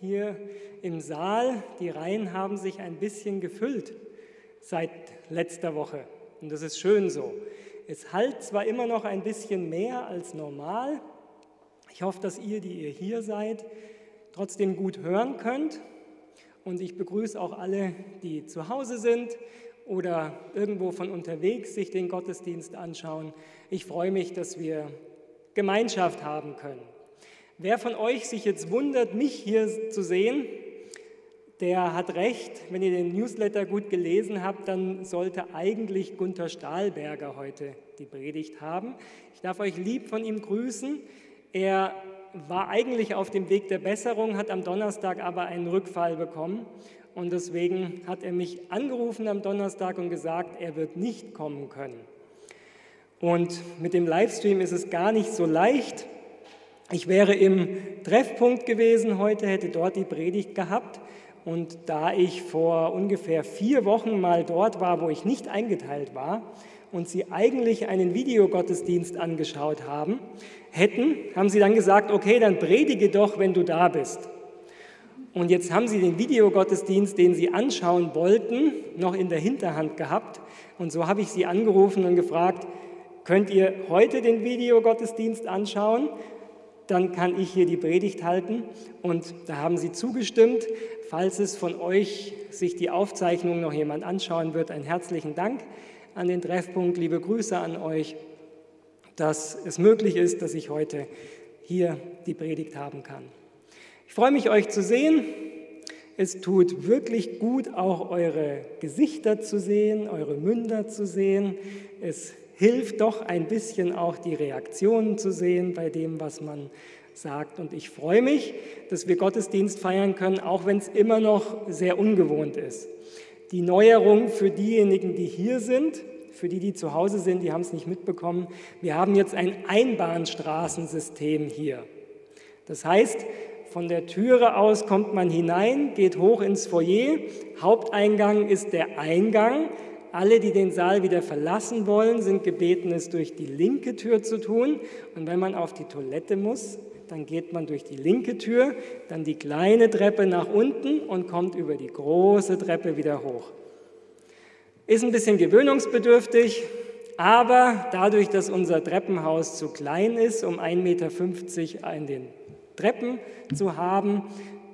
hier im Saal. Die Reihen haben sich ein bisschen gefüllt seit letzter Woche. Und das ist schön so. Es halt zwar immer noch ein bisschen mehr als normal. Ich hoffe, dass ihr, die ihr hier seid, trotzdem gut hören könnt. Und ich begrüße auch alle, die zu Hause sind oder irgendwo von unterwegs sich den Gottesdienst anschauen. Ich freue mich, dass wir Gemeinschaft haben können. Wer von euch sich jetzt wundert, mich hier zu sehen, der hat recht. Wenn ihr den Newsletter gut gelesen habt, dann sollte eigentlich Gunther Stahlberger heute die Predigt haben. Ich darf euch lieb von ihm grüßen. Er war eigentlich auf dem Weg der Besserung, hat am Donnerstag aber einen Rückfall bekommen. Und deswegen hat er mich angerufen am Donnerstag und gesagt, er wird nicht kommen können. Und mit dem Livestream ist es gar nicht so leicht. Ich wäre im Treffpunkt gewesen heute, hätte dort die Predigt gehabt. Und da ich vor ungefähr vier Wochen mal dort war, wo ich nicht eingeteilt war und Sie eigentlich einen Videogottesdienst angeschaut haben, hätten, haben Sie dann gesagt, okay, dann predige doch, wenn du da bist. Und jetzt haben Sie den Videogottesdienst, den Sie anschauen wollten, noch in der Hinterhand gehabt. Und so habe ich Sie angerufen und gefragt, könnt ihr heute den Videogottesdienst anschauen? Dann kann ich hier die Predigt halten. Und da haben Sie zugestimmt. Falls es von euch sich die Aufzeichnung noch jemand anschauen wird, einen herzlichen Dank an den Treffpunkt. Liebe Grüße an euch, dass es möglich ist, dass ich heute hier die Predigt haben kann. Ich freue mich, euch zu sehen. Es tut wirklich gut, auch eure Gesichter zu sehen, eure Münder zu sehen. Es hilft doch ein bisschen auch die Reaktionen zu sehen bei dem, was man sagt. Und ich freue mich, dass wir Gottesdienst feiern können, auch wenn es immer noch sehr ungewohnt ist. Die Neuerung für diejenigen, die hier sind, für die, die zu Hause sind, die haben es nicht mitbekommen. Wir haben jetzt ein Einbahnstraßensystem hier. Das heißt, von der Türe aus kommt man hinein, geht hoch ins Foyer. Haupteingang ist der Eingang. Alle, die den Saal wieder verlassen wollen, sind gebeten, es durch die linke Tür zu tun. Und wenn man auf die Toilette muss, dann geht man durch die linke Tür, dann die kleine Treppe nach unten und kommt über die große Treppe wieder hoch. Ist ein bisschen gewöhnungsbedürftig, aber dadurch, dass unser Treppenhaus zu klein ist, um 1,50 Meter in den Treppen zu haben,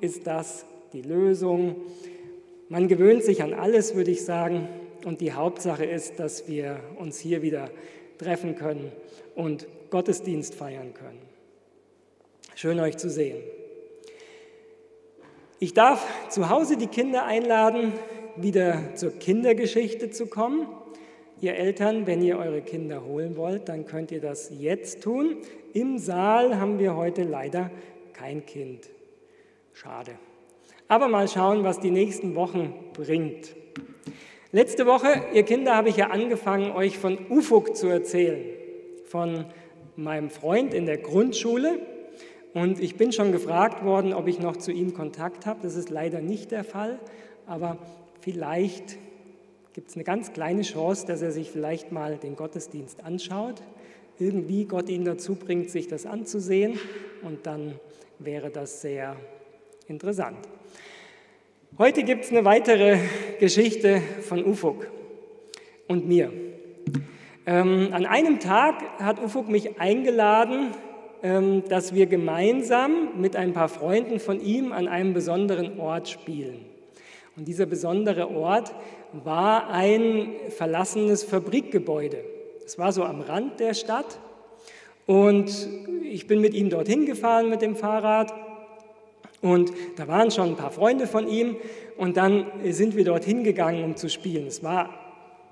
ist das die Lösung. Man gewöhnt sich an alles, würde ich sagen. Und die Hauptsache ist, dass wir uns hier wieder treffen können und Gottesdienst feiern können. Schön euch zu sehen. Ich darf zu Hause die Kinder einladen, wieder zur Kindergeschichte zu kommen. Ihr Eltern, wenn ihr eure Kinder holen wollt, dann könnt ihr das jetzt tun. Im Saal haben wir heute leider kein Kind. Schade. Aber mal schauen, was die nächsten Wochen bringt. Letzte Woche, ihr Kinder, habe ich ja angefangen, euch von Ufuk zu erzählen, von meinem Freund in der Grundschule. Und ich bin schon gefragt worden, ob ich noch zu ihm Kontakt habe. Das ist leider nicht der Fall, aber vielleicht gibt es eine ganz kleine Chance, dass er sich vielleicht mal den Gottesdienst anschaut. Irgendwie Gott ihn dazu bringt, sich das anzusehen. Und dann wäre das sehr interessant. Heute gibt es eine weitere Geschichte von Ufuk und mir. Ähm, an einem Tag hat Ufuk mich eingeladen, ähm, dass wir gemeinsam mit ein paar Freunden von ihm an einem besonderen Ort spielen. Und dieser besondere Ort war ein verlassenes Fabrikgebäude. Es war so am Rand der Stadt. Und ich bin mit ihm dorthin gefahren mit dem Fahrrad und da waren schon ein paar Freunde von ihm und dann sind wir dorthin gegangen, um zu spielen. Es war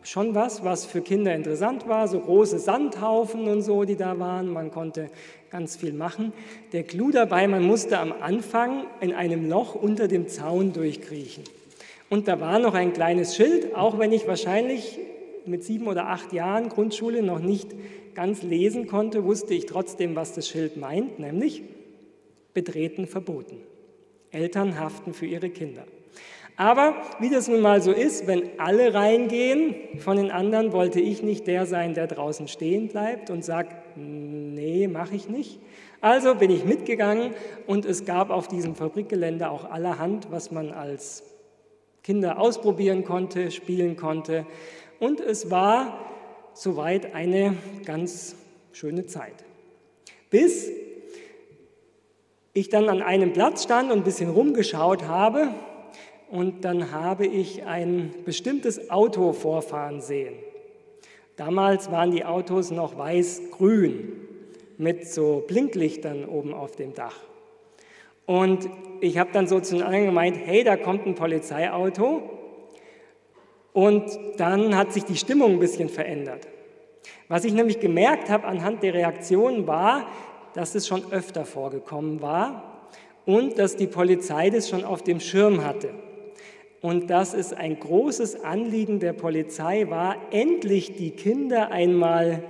schon was, was für Kinder interessant war, so große Sandhaufen und so, die da waren. Man konnte ganz viel machen. Der Clou dabei, man musste am Anfang in einem Loch unter dem Zaun durchkriechen. Und da war noch ein kleines Schild, auch wenn ich wahrscheinlich mit sieben oder acht Jahren Grundschule noch nicht ganz lesen konnte, wusste ich trotzdem, was das Schild meint, nämlich betreten verboten. Eltern haften für ihre Kinder. Aber wie das nun mal so ist, wenn alle reingehen von den anderen, wollte ich nicht der sein, der draußen stehen bleibt und sagt, nee, mache ich nicht. Also bin ich mitgegangen und es gab auf diesem Fabrikgelände auch allerhand, was man als Kinder ausprobieren konnte, spielen konnte. Und es war soweit eine ganz schöne Zeit. Bis ich dann an einem Platz stand und ein bisschen rumgeschaut habe und dann habe ich ein bestimmtes Auto vorfahren sehen. Damals waren die Autos noch weiß-grün mit so Blinklichtern oben auf dem Dach. Und ich habe dann so zu den anderen gemeint, hey, da kommt ein Polizeiauto. Und dann hat sich die Stimmung ein bisschen verändert. Was ich nämlich gemerkt habe anhand der Reaktionen war, dass es schon öfter vorgekommen war und dass die Polizei das schon auf dem Schirm hatte. Und dass es ein großes Anliegen der Polizei war, endlich die Kinder einmal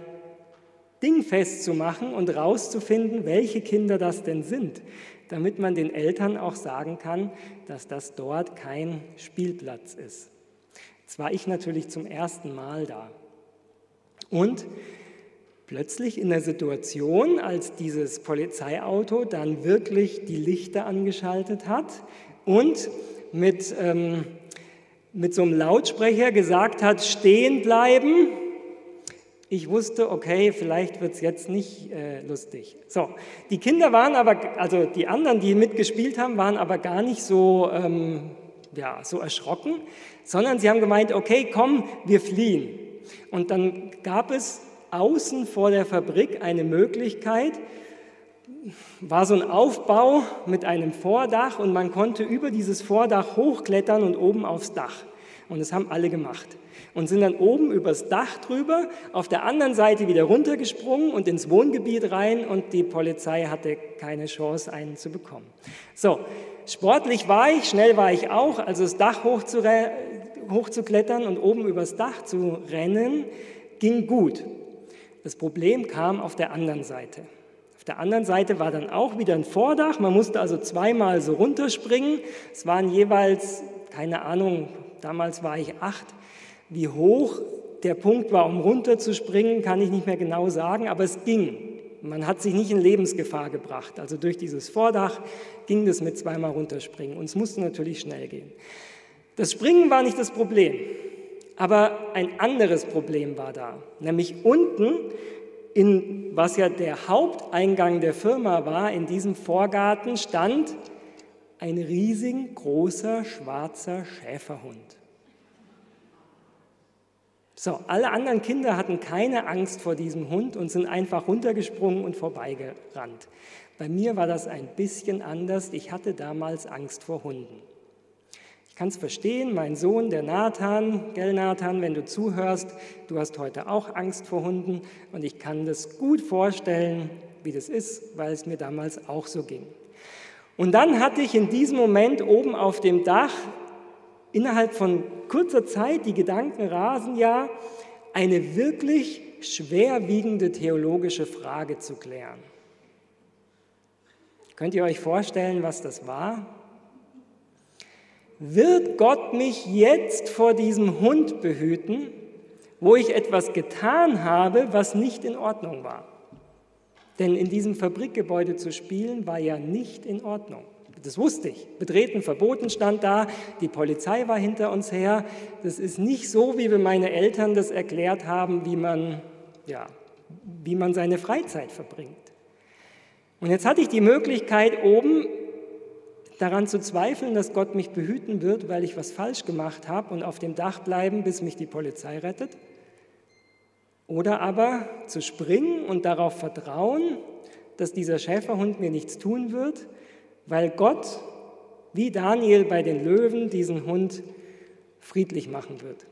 dingfest zu machen und rauszufinden, welche Kinder das denn sind, damit man den Eltern auch sagen kann, dass das dort kein Spielplatz ist. Jetzt war ich natürlich zum ersten Mal da. Und plötzlich in der Situation, als dieses Polizeiauto dann wirklich die Lichter angeschaltet hat und mit, ähm, mit so einem Lautsprecher gesagt hat, stehen bleiben. Ich wusste, okay, vielleicht wird es jetzt nicht äh, lustig. So, die Kinder waren aber, also die anderen, die mitgespielt haben, waren aber gar nicht so, ähm, ja, so erschrocken, sondern sie haben gemeint, okay, komm, wir fliehen. Und dann gab es außen vor der Fabrik eine Möglichkeit, war so ein Aufbau mit einem Vordach und man konnte über dieses Vordach hochklettern und oben aufs Dach. Und das haben alle gemacht. Und sind dann oben übers Dach drüber, auf der anderen Seite wieder runtergesprungen und ins Wohngebiet rein und die Polizei hatte keine Chance, einen zu bekommen. So, sportlich war ich, schnell war ich auch, also das Dach hochzuklettern und oben übers Dach zu rennen, ging gut. Das Problem kam auf der anderen Seite. Auf der anderen Seite war dann auch wieder ein Vordach. Man musste also zweimal so runterspringen. Es waren jeweils, keine Ahnung, damals war ich acht. Wie hoch der Punkt war, um runterzuspringen, kann ich nicht mehr genau sagen, aber es ging. Man hat sich nicht in Lebensgefahr gebracht. Also durch dieses Vordach ging das mit zweimal runterspringen. Und es musste natürlich schnell gehen. Das Springen war nicht das Problem. Aber ein anderes Problem war da, nämlich unten, in, was ja der Haupteingang der Firma war, in diesem Vorgarten stand ein riesengroßer schwarzer Schäferhund. So, alle anderen Kinder hatten keine Angst vor diesem Hund und sind einfach runtergesprungen und vorbeigerannt. Bei mir war das ein bisschen anders. Ich hatte damals Angst vor Hunden. Ich kann es verstehen, mein Sohn, der Nathan, gell Nathan, wenn du zuhörst, du hast heute auch Angst vor Hunden und ich kann das gut vorstellen, wie das ist, weil es mir damals auch so ging. Und dann hatte ich in diesem Moment oben auf dem Dach innerhalb von kurzer Zeit, die Gedanken rasen ja, eine wirklich schwerwiegende theologische Frage zu klären. Könnt ihr euch vorstellen, was das war? Wird Gott mich jetzt vor diesem Hund behüten, wo ich etwas getan habe, was nicht in Ordnung war? Denn in diesem Fabrikgebäude zu spielen war ja nicht in Ordnung. Das wusste ich. Betreten, verboten stand da, die Polizei war hinter uns her. Das ist nicht so, wie wir meine Eltern das erklärt haben, wie man, ja, wie man seine Freizeit verbringt. Und jetzt hatte ich die Möglichkeit, oben daran zu zweifeln, dass Gott mich behüten wird, weil ich was falsch gemacht habe und auf dem Dach bleiben, bis mich die Polizei rettet. Oder aber zu springen und darauf vertrauen, dass dieser Schäferhund mir nichts tun wird, weil Gott, wie Daniel bei den Löwen, diesen Hund friedlich machen wird.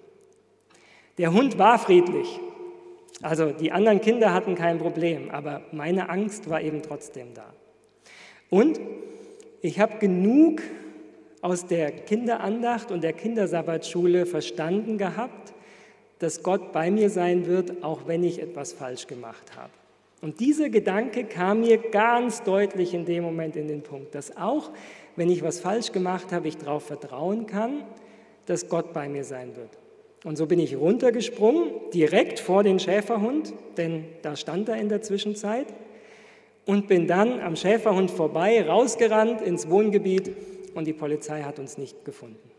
Der Hund war friedlich. Also die anderen Kinder hatten kein Problem, aber meine Angst war eben trotzdem da. Und ich habe genug aus der Kinderandacht und der Kindersabbatschule verstanden gehabt, dass Gott bei mir sein wird, auch wenn ich etwas falsch gemacht habe. Und dieser Gedanke kam mir ganz deutlich in dem Moment in den Punkt, dass auch wenn ich was falsch gemacht habe, ich darauf vertrauen kann, dass Gott bei mir sein wird. Und so bin ich runtergesprungen, direkt vor den Schäferhund, denn da stand er in der Zwischenzeit, und bin dann am Schäferhund vorbei, rausgerannt ins Wohngebiet und die Polizei hat uns nicht gefunden.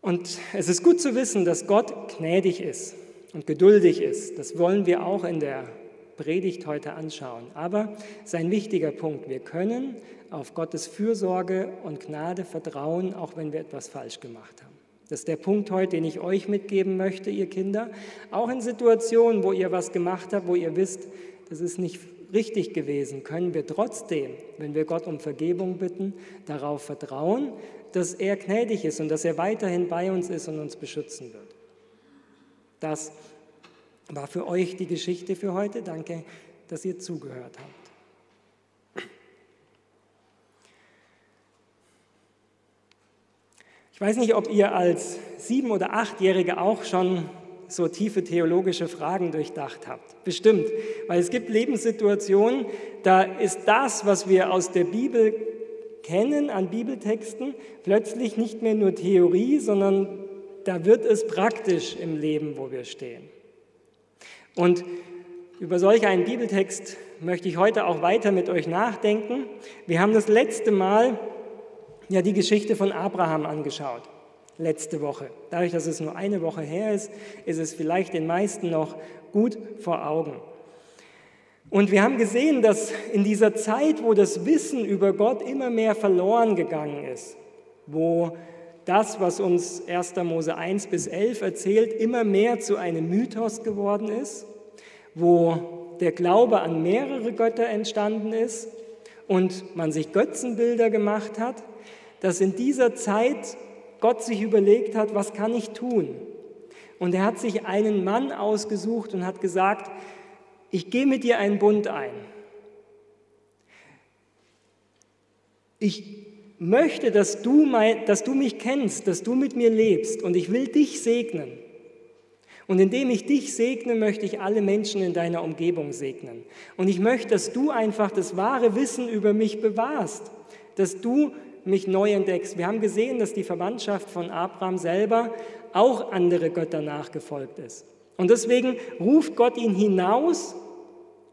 Und es ist gut zu wissen, dass Gott gnädig ist und geduldig ist. Das wollen wir auch in der Predigt heute anschauen. Aber sein wichtiger Punkt, wir können auf Gottes Fürsorge und Gnade vertrauen, auch wenn wir etwas falsch gemacht haben. Das ist der Punkt heute, den ich euch mitgeben möchte, ihr Kinder. Auch in Situationen, wo ihr was gemacht habt, wo ihr wisst, das ist nicht richtig gewesen, können wir trotzdem, wenn wir Gott um Vergebung bitten, darauf vertrauen, dass er gnädig ist und dass er weiterhin bei uns ist und uns beschützen wird. Das war für euch die Geschichte für heute. Danke, dass ihr zugehört habt. Weiß nicht, ob ihr als sieben- oder achtjährige auch schon so tiefe theologische Fragen durchdacht habt. Bestimmt, weil es gibt Lebenssituationen, da ist das, was wir aus der Bibel kennen an Bibeltexten, plötzlich nicht mehr nur Theorie, sondern da wird es praktisch im Leben, wo wir stehen. Und über solch einen Bibeltext möchte ich heute auch weiter mit euch nachdenken. Wir haben das letzte Mal ja die Geschichte von Abraham angeschaut letzte Woche. Dadurch, dass es nur eine Woche her ist, ist es vielleicht den meisten noch gut vor Augen. Und wir haben gesehen, dass in dieser Zeit, wo das Wissen über Gott immer mehr verloren gegangen ist, wo das, was uns 1. Mose 1 bis 11 erzählt, immer mehr zu einem Mythos geworden ist, wo der Glaube an mehrere Götter entstanden ist und man sich Götzenbilder gemacht hat, dass in dieser Zeit Gott sich überlegt hat, was kann ich tun? Und er hat sich einen Mann ausgesucht und hat gesagt, ich gehe mit dir einen Bund ein. Ich möchte, dass du, mein, dass du mich kennst, dass du mit mir lebst und ich will dich segnen. Und indem ich dich segne, möchte ich alle Menschen in deiner Umgebung segnen. Und ich möchte, dass du einfach das wahre Wissen über mich bewahrst, dass du mich neu entdeckst. Wir haben gesehen, dass die Verwandtschaft von Abraham selber auch andere Götter nachgefolgt ist. Und deswegen ruft Gott ihn hinaus.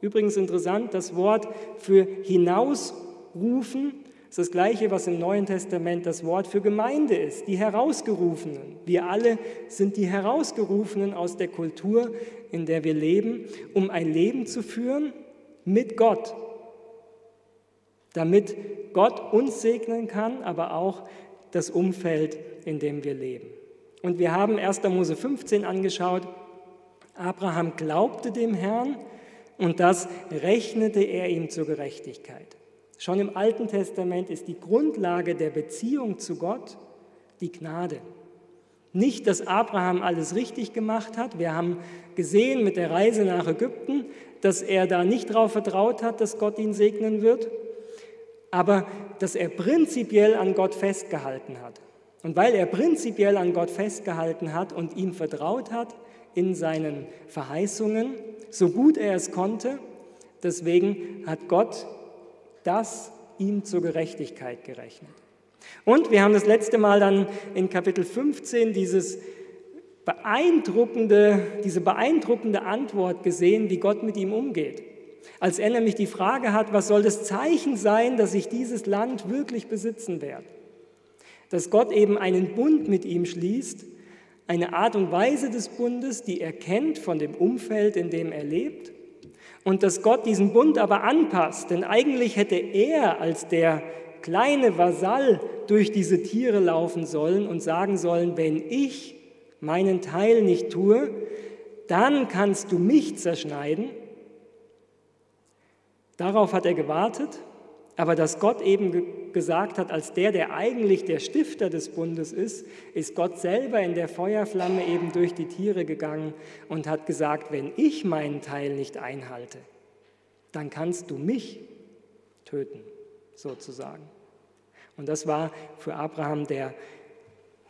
Übrigens interessant, das Wort für hinausrufen ist das gleiche, was im Neuen Testament das Wort für Gemeinde ist, die Herausgerufenen. Wir alle sind die Herausgerufenen aus der Kultur, in der wir leben, um ein Leben zu führen mit Gott, damit Gott uns segnen kann, aber auch das Umfeld, in dem wir leben. Und wir haben 1. Mose 15 angeschaut. Abraham glaubte dem Herrn und das rechnete er ihm zur Gerechtigkeit. Schon im Alten Testament ist die Grundlage der Beziehung zu Gott die Gnade. Nicht, dass Abraham alles richtig gemacht hat. Wir haben gesehen mit der Reise nach Ägypten, dass er da nicht darauf vertraut hat, dass Gott ihn segnen wird aber dass er prinzipiell an Gott festgehalten hat. Und weil er prinzipiell an Gott festgehalten hat und ihm vertraut hat in seinen Verheißungen, so gut er es konnte, deswegen hat Gott das ihm zur Gerechtigkeit gerechnet. Und wir haben das letzte Mal dann in Kapitel 15 dieses beeindruckende, diese beeindruckende Antwort gesehen, wie Gott mit ihm umgeht. Als er nämlich die Frage hat, was soll das Zeichen sein, dass ich dieses Land wirklich besitzen werde? Dass Gott eben einen Bund mit ihm schließt, eine Art und Weise des Bundes, die er kennt von dem Umfeld, in dem er lebt. Und dass Gott diesen Bund aber anpasst, denn eigentlich hätte er als der kleine Vasall durch diese Tiere laufen sollen und sagen sollen, wenn ich meinen Teil nicht tue, dann kannst du mich zerschneiden Darauf hat er gewartet, aber dass Gott eben gesagt hat, als der, der eigentlich der Stifter des Bundes ist, ist Gott selber in der Feuerflamme eben durch die Tiere gegangen und hat gesagt, wenn ich meinen Teil nicht einhalte, dann kannst du mich töten, sozusagen. Und das war für Abraham der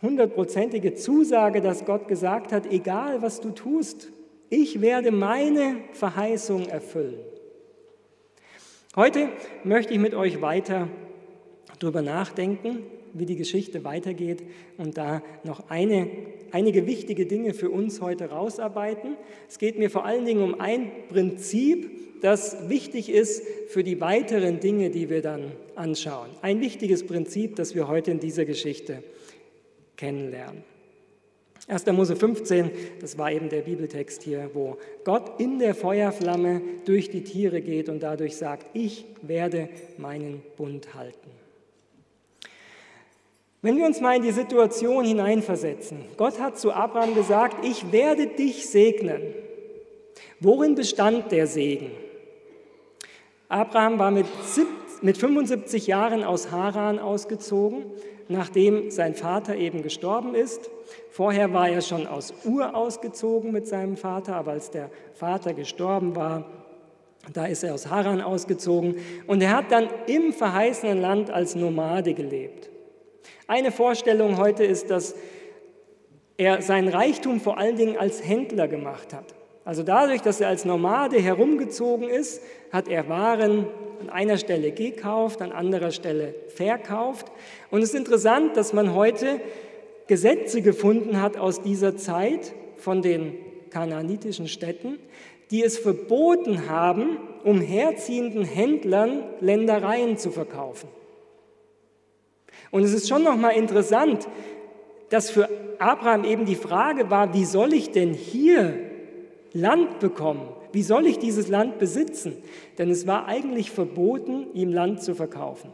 hundertprozentige Zusage, dass Gott gesagt hat, egal was du tust, ich werde meine Verheißung erfüllen. Heute möchte ich mit euch weiter drüber nachdenken, wie die Geschichte weitergeht und da noch eine, einige wichtige Dinge für uns heute rausarbeiten. Es geht mir vor allen Dingen um ein Prinzip, das wichtig ist für die weiteren Dinge, die wir dann anschauen. Ein wichtiges Prinzip, das wir heute in dieser Geschichte kennenlernen. 1. Mose 15, das war eben der Bibeltext hier, wo Gott in der Feuerflamme durch die Tiere geht und dadurch sagt, ich werde meinen Bund halten. Wenn wir uns mal in die Situation hineinversetzen, Gott hat zu Abraham gesagt, ich werde dich segnen. Worin bestand der Segen? Abraham war mit, mit 75 Jahren aus Haran ausgezogen, nachdem sein Vater eben gestorben ist. Vorher war er schon aus Ur ausgezogen mit seinem Vater, aber als der Vater gestorben war, da ist er aus Haran ausgezogen und er hat dann im verheißenen Land als Nomade gelebt. Eine Vorstellung heute ist, dass er seinen Reichtum vor allen Dingen als Händler gemacht hat. Also dadurch, dass er als Nomade herumgezogen ist, hat er Waren an einer Stelle gekauft, an anderer Stelle verkauft. Und es ist interessant, dass man heute Gesetze gefunden hat aus dieser Zeit von den kanaanitischen Städten, die es verboten haben, umherziehenden Händlern Ländereien zu verkaufen. Und es ist schon nochmal interessant, dass für Abraham eben die Frage war, wie soll ich denn hier Land bekommen? Wie soll ich dieses Land besitzen? Denn es war eigentlich verboten, ihm Land zu verkaufen.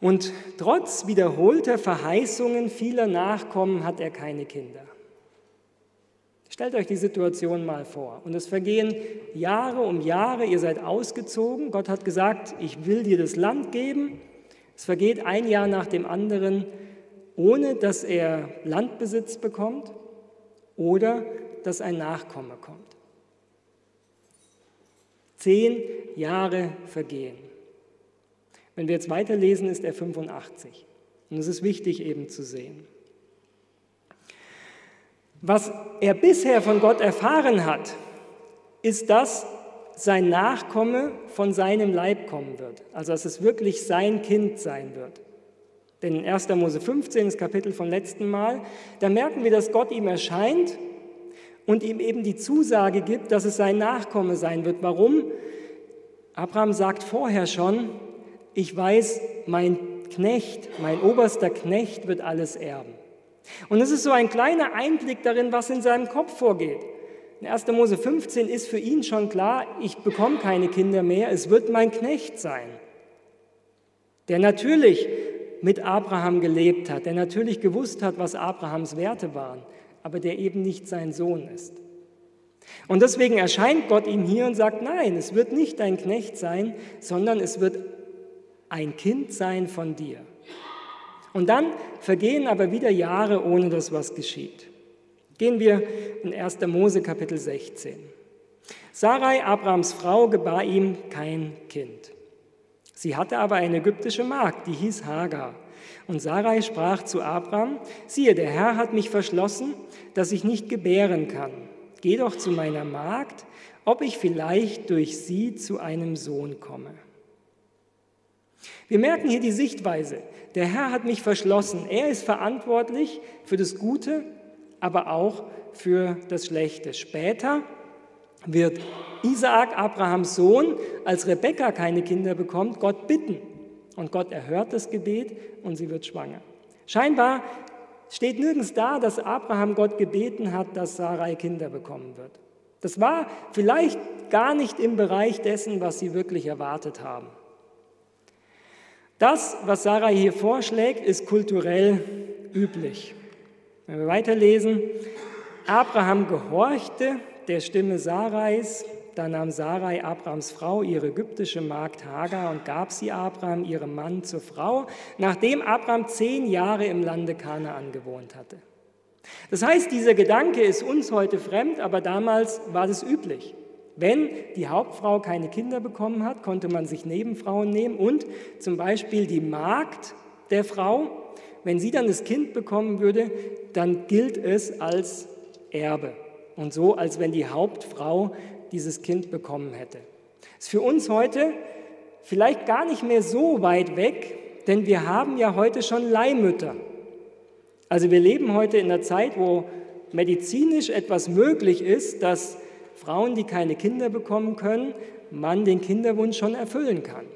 Und trotz wiederholter Verheißungen vieler Nachkommen hat er keine Kinder. Stellt euch die Situation mal vor. Und es vergehen Jahre um Jahre, ihr seid ausgezogen. Gott hat gesagt, ich will dir das Land geben. Es vergeht ein Jahr nach dem anderen, ohne dass er Landbesitz bekommt oder dass ein Nachkomme kommt. Zehn Jahre vergehen. Wenn wir jetzt weiterlesen, ist er 85. Und es ist wichtig eben zu sehen. Was er bisher von Gott erfahren hat, ist, dass sein Nachkomme von seinem Leib kommen wird. Also dass es wirklich sein Kind sein wird. Denn in 1. Mose 15, das Kapitel vom letzten Mal, da merken wir, dass Gott ihm erscheint und ihm eben die Zusage gibt, dass es sein Nachkomme sein wird. Warum? Abraham sagt vorher schon, ich weiß, mein Knecht, mein oberster Knecht wird alles erben. Und es ist so ein kleiner Einblick darin, was in seinem Kopf vorgeht. In 1. Mose 15 ist für ihn schon klar, ich bekomme keine Kinder mehr, es wird mein Knecht sein, der natürlich mit Abraham gelebt hat, der natürlich gewusst hat, was Abrahams Werte waren, aber der eben nicht sein Sohn ist. Und deswegen erscheint Gott ihm hier und sagt, nein, es wird nicht dein Knecht sein, sondern es wird ein Kind sein von dir. Und dann vergehen aber wieder Jahre, ohne dass was geschieht. Gehen wir in 1. Mose Kapitel 16. Sarai, Abrahams Frau, gebar ihm kein Kind. Sie hatte aber eine ägyptische Magd, die hieß Hagar. Und Sarai sprach zu Abraham, siehe, der Herr hat mich verschlossen, dass ich nicht gebären kann. Geh doch zu meiner Magd, ob ich vielleicht durch sie zu einem Sohn komme. Wir merken hier die Sichtweise. Der Herr hat mich verschlossen. Er ist verantwortlich für das Gute, aber auch für das Schlechte. Später wird Isaak, Abrahams Sohn, als Rebekka keine Kinder bekommt, Gott bitten. Und Gott erhört das Gebet und sie wird schwanger. Scheinbar steht nirgends da, dass Abraham Gott gebeten hat, dass Sarai Kinder bekommen wird. Das war vielleicht gar nicht im Bereich dessen, was sie wirklich erwartet haben. Das, was Sarah hier vorschlägt, ist kulturell üblich. Wenn wir weiterlesen, Abraham gehorchte der Stimme Sarais, da nahm Sarai Abrahams Frau, ihre ägyptische Magd Hagar, und gab sie Abraham, ihrem Mann, zur Frau, nachdem Abraham zehn Jahre im Lande Kanaan gewohnt hatte. Das heißt, dieser Gedanke ist uns heute fremd, aber damals war das üblich. Wenn die Hauptfrau keine Kinder bekommen hat, konnte man sich Nebenfrauen nehmen und zum Beispiel die Magd der Frau, wenn sie dann das Kind bekommen würde, dann gilt es als Erbe und so, als wenn die Hauptfrau dieses Kind bekommen hätte. Ist für uns heute vielleicht gar nicht mehr so weit weg, denn wir haben ja heute schon Leihmütter. Also wir leben heute in einer Zeit, wo medizinisch etwas möglich ist, dass Frauen, die keine Kinder bekommen können, man den Kinderwunsch schon erfüllen kann.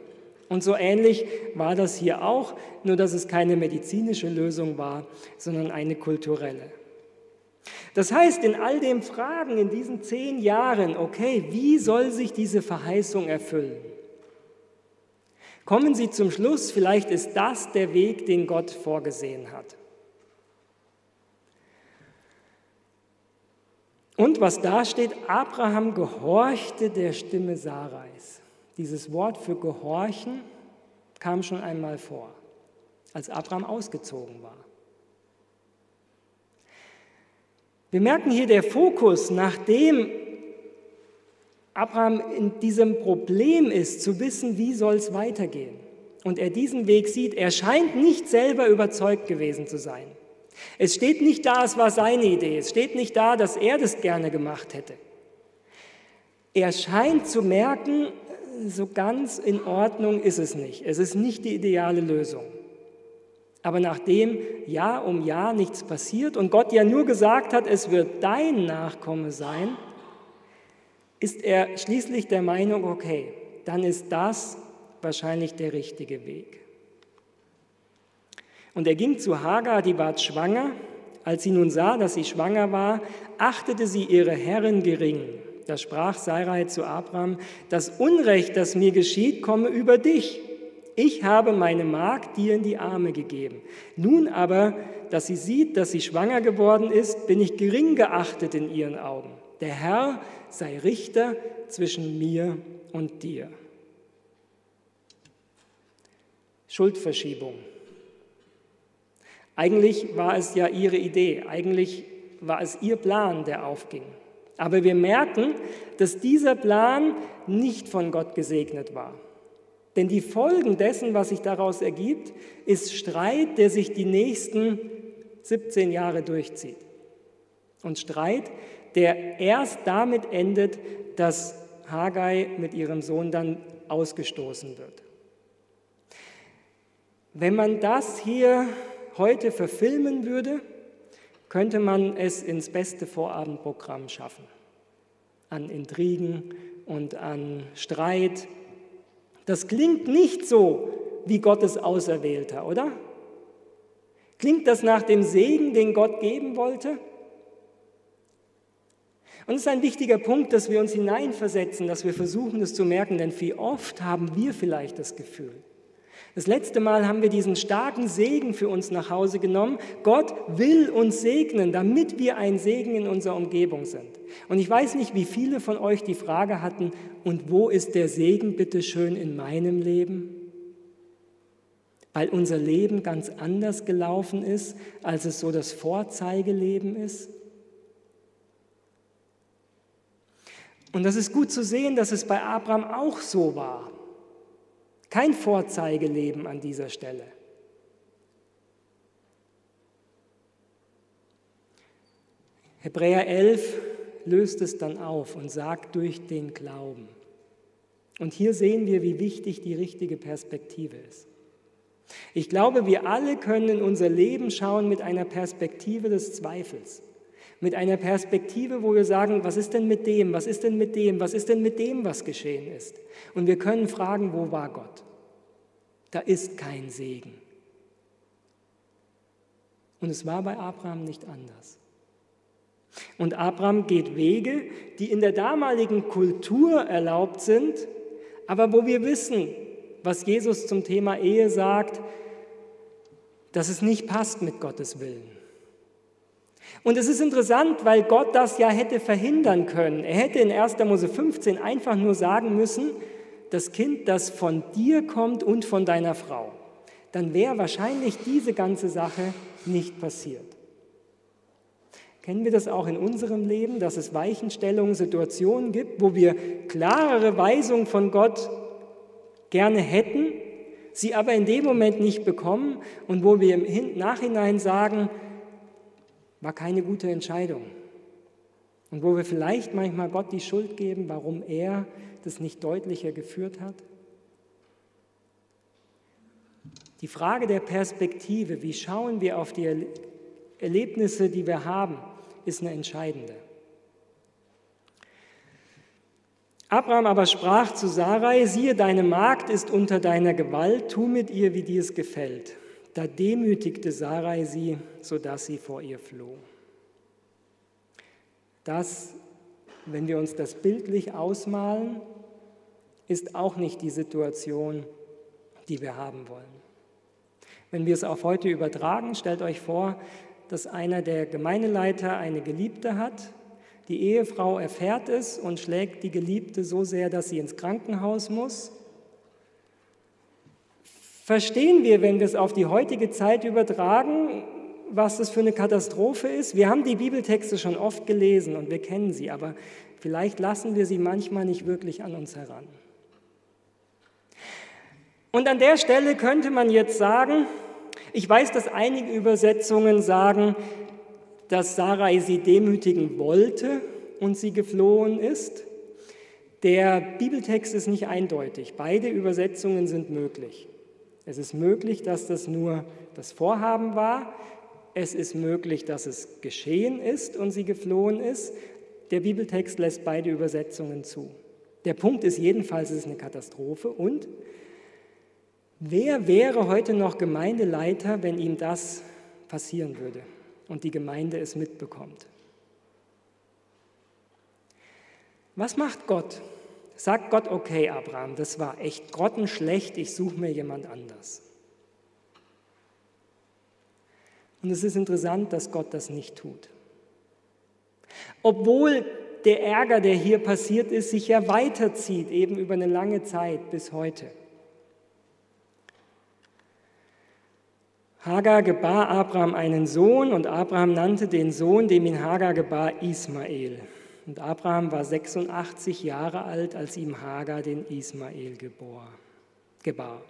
Und so ähnlich war das hier auch, nur dass es keine medizinische Lösung war, sondern eine kulturelle. Das heißt, in all dem Fragen in diesen zehn Jahren, okay, wie soll sich diese Verheißung erfüllen? Kommen Sie zum Schluss, vielleicht ist das der Weg, den Gott vorgesehen hat. Und was da steht, Abraham gehorchte der Stimme Sarais. Dieses Wort für gehorchen kam schon einmal vor, als Abraham ausgezogen war. Wir merken hier der Fokus, nachdem Abraham in diesem Problem ist, zu wissen, wie soll es weitergehen. Und er diesen Weg sieht, er scheint nicht selber überzeugt gewesen zu sein. Es steht nicht da, es war seine Idee. Es steht nicht da, dass er das gerne gemacht hätte. Er scheint zu merken, so ganz in Ordnung ist es nicht. Es ist nicht die ideale Lösung. Aber nachdem Jahr um Jahr nichts passiert und Gott ja nur gesagt hat, es wird dein Nachkomme sein, ist er schließlich der Meinung, okay, dann ist das wahrscheinlich der richtige Weg. Und er ging zu Hagar, die ward schwanger. Als sie nun sah, dass sie schwanger war, achtete sie ihre Herrin gering. Da sprach Sarai zu Abraham, das Unrecht, das mir geschieht, komme über dich. Ich habe meine Magd dir in die Arme gegeben. Nun aber, dass sie sieht, dass sie schwanger geworden ist, bin ich gering geachtet in ihren Augen. Der Herr sei Richter zwischen mir und dir. Schuldverschiebung. Eigentlich war es ja ihre Idee, eigentlich war es ihr Plan, der aufging. Aber wir merken, dass dieser Plan nicht von Gott gesegnet war. Denn die Folgen dessen, was sich daraus ergibt, ist Streit, der sich die nächsten 17 Jahre durchzieht. Und Streit, der erst damit endet, dass Haggai mit ihrem Sohn dann ausgestoßen wird. Wenn man das hier heute verfilmen würde, könnte man es ins beste Vorabendprogramm schaffen. An Intrigen und an Streit. Das klingt nicht so wie Gottes Auserwählter, oder? Klingt das nach dem Segen, den Gott geben wollte? Und es ist ein wichtiger Punkt, dass wir uns hineinversetzen, dass wir versuchen, es zu merken, denn wie oft haben wir vielleicht das Gefühl, das letzte Mal haben wir diesen starken Segen für uns nach Hause genommen. Gott will uns segnen, damit wir ein Segen in unserer Umgebung sind. Und ich weiß nicht, wie viele von euch die Frage hatten, und wo ist der Segen bitte schön in meinem Leben? Weil unser Leben ganz anders gelaufen ist, als es so das Vorzeigeleben ist. Und das ist gut zu sehen, dass es bei Abraham auch so war. Kein Vorzeigeleben an dieser Stelle. Hebräer 11 löst es dann auf und sagt durch den Glauben. Und hier sehen wir, wie wichtig die richtige Perspektive ist. Ich glaube, wir alle können in unser Leben schauen mit einer Perspektive des Zweifels, mit einer Perspektive, wo wir sagen, was ist denn mit dem, was ist denn mit dem, was ist denn mit dem, was geschehen ist. Und wir können fragen, wo war Gott? Da ist kein Segen. Und es war bei Abraham nicht anders. Und Abraham geht Wege, die in der damaligen Kultur erlaubt sind, aber wo wir wissen, was Jesus zum Thema Ehe sagt, dass es nicht passt mit Gottes Willen. Und es ist interessant, weil Gott das ja hätte verhindern können. Er hätte in 1. Mose 15 einfach nur sagen müssen, das Kind, das von dir kommt und von deiner Frau, dann wäre wahrscheinlich diese ganze Sache nicht passiert. Kennen wir das auch in unserem Leben, dass es Weichenstellungen, Situationen gibt, wo wir klarere Weisungen von Gott gerne hätten, sie aber in dem Moment nicht bekommen und wo wir im Nachhinein sagen, war keine gute Entscheidung. Und wo wir vielleicht manchmal Gott die Schuld geben, warum er das nicht deutlicher geführt hat? Die Frage der Perspektive, wie schauen wir auf die Erlebnisse, die wir haben, ist eine entscheidende. Abraham aber sprach zu Sarai, siehe, deine Magd ist unter deiner Gewalt, tu mit ihr, wie dir es gefällt. Da demütigte Sarai sie, sodass sie vor ihr floh. Das, wenn wir uns das bildlich ausmalen, ist auch nicht die Situation, die wir haben wollen. Wenn wir es auf heute übertragen, stellt euch vor, dass einer der Gemeindeleiter eine Geliebte hat die Ehefrau erfährt es und schlägt die Geliebte so sehr, dass sie ins Krankenhaus muss. Verstehen wir, wenn wir es auf die heutige Zeit übertragen, was das für eine Katastrophe ist? Wir haben die Bibeltexte schon oft gelesen und wir kennen sie, aber vielleicht lassen wir sie manchmal nicht wirklich an uns heran. Und an der Stelle könnte man jetzt sagen, ich weiß, dass einige Übersetzungen sagen, dass Sarai sie demütigen wollte und sie geflohen ist. Der Bibeltext ist nicht eindeutig. Beide Übersetzungen sind möglich. Es ist möglich, dass das nur das Vorhaben war. Es ist möglich, dass es geschehen ist und sie geflohen ist. Der Bibeltext lässt beide Übersetzungen zu. Der Punkt ist jedenfalls, es ist eine Katastrophe. Und wer wäre heute noch Gemeindeleiter, wenn ihm das passieren würde? und die Gemeinde es mitbekommt. Was macht Gott? Sagt Gott, okay, Abraham, das war echt grottenschlecht, ich suche mir jemand anders. Und es ist interessant, dass Gott das nicht tut. Obwohl der Ärger, der hier passiert ist, sich ja weiterzieht, eben über eine lange Zeit bis heute. Hagar gebar Abraham einen Sohn und Abraham nannte den Sohn, dem ihn Hagar gebar, Ismael. Und Abraham war 86 Jahre alt, als ihm Hagar den Ismael gebor, gebar.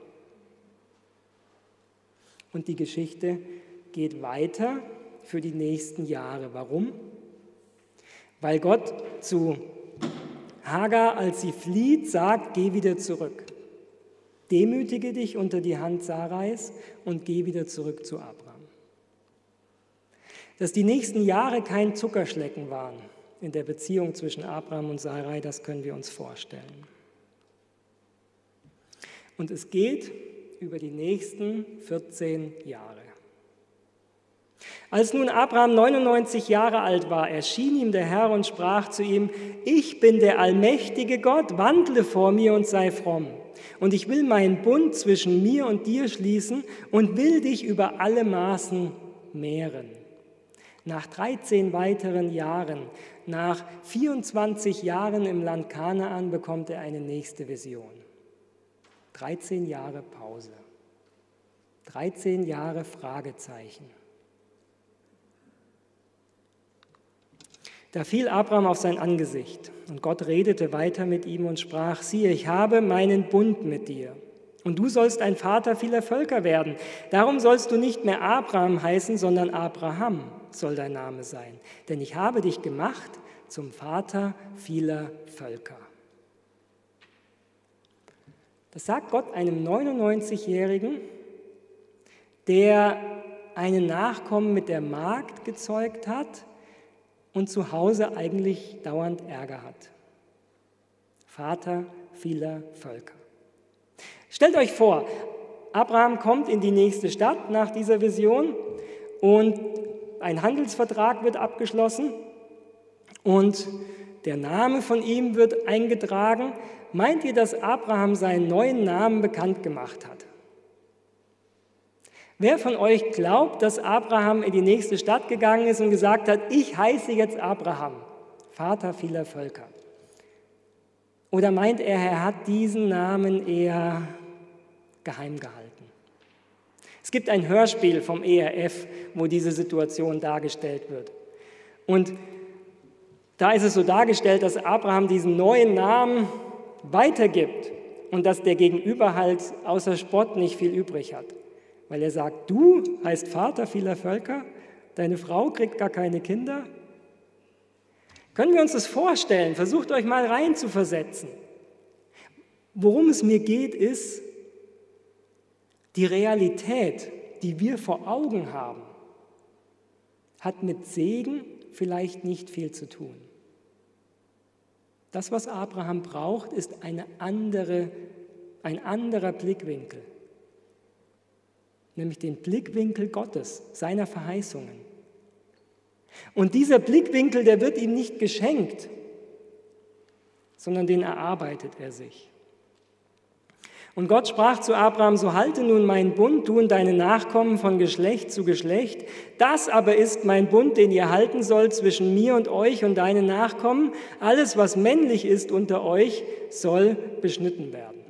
Und die Geschichte geht weiter für die nächsten Jahre. Warum? Weil Gott zu Hagar, als sie flieht, sagt, geh wieder zurück. Demütige dich unter die Hand Sarais und geh wieder zurück zu Abraham. Dass die nächsten Jahre kein Zuckerschlecken waren in der Beziehung zwischen Abraham und Sarai, das können wir uns vorstellen. Und es geht über die nächsten 14 Jahre. Als nun Abraham 99 Jahre alt war, erschien ihm der Herr und sprach zu ihm, ich bin der allmächtige Gott, wandle vor mir und sei fromm. Und ich will meinen Bund zwischen mir und dir schließen und will dich über alle Maßen mehren. Nach 13 weiteren Jahren, nach 24 Jahren im Land Kanaan bekommt er eine nächste Vision. 13 Jahre Pause. 13 Jahre Fragezeichen. Da fiel Abraham auf sein Angesicht und Gott redete weiter mit ihm und sprach, siehe, ich habe meinen Bund mit dir und du sollst ein Vater vieler Völker werden. Darum sollst du nicht mehr Abraham heißen, sondern Abraham soll dein Name sein. Denn ich habe dich gemacht zum Vater vieler Völker. Das sagt Gott einem 99-Jährigen, der einen Nachkommen mit der Magd gezeugt hat und zu Hause eigentlich dauernd Ärger hat. Vater vieler Völker. Stellt euch vor, Abraham kommt in die nächste Stadt nach dieser Vision und ein Handelsvertrag wird abgeschlossen und der Name von ihm wird eingetragen. Meint ihr, dass Abraham seinen neuen Namen bekannt gemacht hat? Wer von euch glaubt, dass Abraham in die nächste Stadt gegangen ist und gesagt hat, ich heiße jetzt Abraham, Vater vieler Völker? Oder meint er, er hat diesen Namen eher geheim gehalten? Es gibt ein Hörspiel vom ERF, wo diese Situation dargestellt wird. Und da ist es so dargestellt, dass Abraham diesen neuen Namen weitergibt und dass der Gegenüber halt außer Spott nicht viel übrig hat weil er sagt, du heißt Vater vieler Völker, deine Frau kriegt gar keine Kinder. Können wir uns das vorstellen? Versucht euch mal rein zu versetzen. Worum es mir geht, ist, Die Realität, die wir vor Augen haben, hat mit Segen vielleicht nicht viel zu tun. Das, was Abraham braucht, ist eine andere, ein anderer Blickwinkel, nämlich den Blickwinkel Gottes, seiner Verheißungen. Und dieser Blickwinkel, der wird ihm nicht geschenkt, sondern den erarbeitet er sich. Und Gott sprach zu Abraham, so halte nun meinen Bund, du und deine Nachkommen von Geschlecht zu Geschlecht. Das aber ist mein Bund, den ihr halten sollt zwischen mir und euch und deinen Nachkommen. Alles, was männlich ist unter euch, soll beschnitten werden.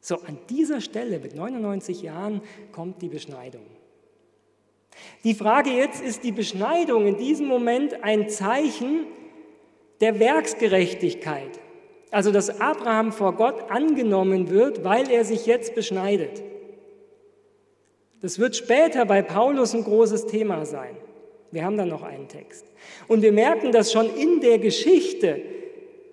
So, an dieser Stelle mit 99 Jahren kommt die Beschneidung. Die Frage jetzt, ist die Beschneidung in diesem Moment ein Zeichen der Werksgerechtigkeit? Also, dass Abraham vor Gott angenommen wird, weil er sich jetzt beschneidet. Das wird später bei Paulus ein großes Thema sein. Wir haben da noch einen Text. Und wir merken, dass schon in der Geschichte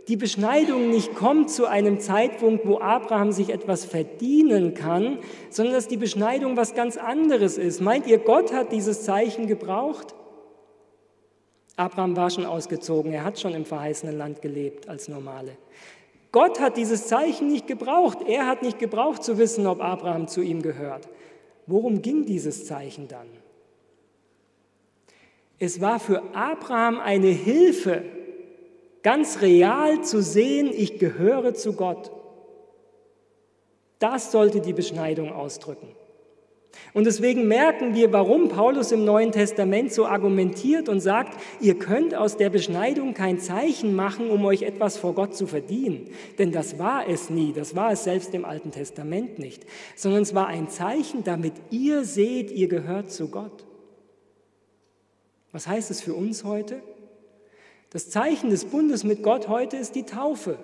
die Beschneidung nicht kommt zu einem Zeitpunkt, wo Abraham sich etwas verdienen kann, sondern dass die Beschneidung was ganz anderes ist. Meint ihr, Gott hat dieses Zeichen gebraucht? Abraham war schon ausgezogen, er hat schon im verheißenen Land gelebt als Normale. Gott hat dieses Zeichen nicht gebraucht. Er hat nicht gebraucht zu wissen, ob Abraham zu ihm gehört. Worum ging dieses Zeichen dann? Es war für Abraham eine Hilfe, ganz real zu sehen, ich gehöre zu Gott. Das sollte die Beschneidung ausdrücken. Und deswegen merken wir, warum Paulus im Neuen Testament so argumentiert und sagt, ihr könnt aus der Beschneidung kein Zeichen machen, um euch etwas vor Gott zu verdienen. Denn das war es nie, das war es selbst im Alten Testament nicht, sondern es war ein Zeichen, damit ihr seht, ihr gehört zu Gott. Was heißt es für uns heute? Das Zeichen des Bundes mit Gott heute ist die Taufe.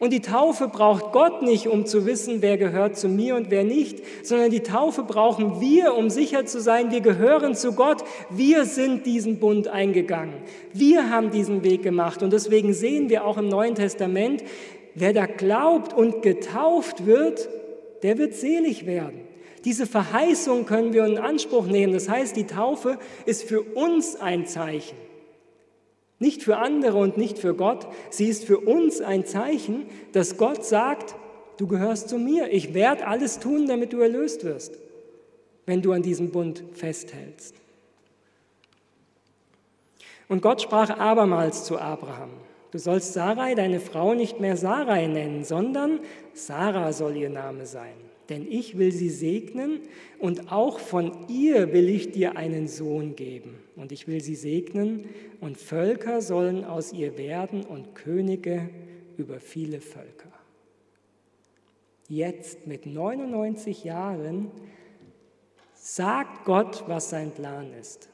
Und die Taufe braucht Gott nicht, um zu wissen, wer gehört zu mir und wer nicht, sondern die Taufe brauchen wir, um sicher zu sein, wir gehören zu Gott. Wir sind diesen Bund eingegangen. Wir haben diesen Weg gemacht. Und deswegen sehen wir auch im Neuen Testament, wer da glaubt und getauft wird, der wird selig werden. Diese Verheißung können wir in Anspruch nehmen. Das heißt, die Taufe ist für uns ein Zeichen. Nicht für andere und nicht für Gott. Sie ist für uns ein Zeichen, dass Gott sagt, du gehörst zu mir. Ich werde alles tun, damit du erlöst wirst, wenn du an diesem Bund festhältst. Und Gott sprach abermals zu Abraham, du sollst Sarai, deine Frau, nicht mehr Sarai nennen, sondern Sarah soll ihr Name sein denn ich will sie segnen und auch von ihr will ich dir einen Sohn geben. Und ich will sie segnen und Völker sollen aus ihr werden und Könige über viele Völker. Jetzt mit 99 Jahren sagt Gott, was sein Plan ist.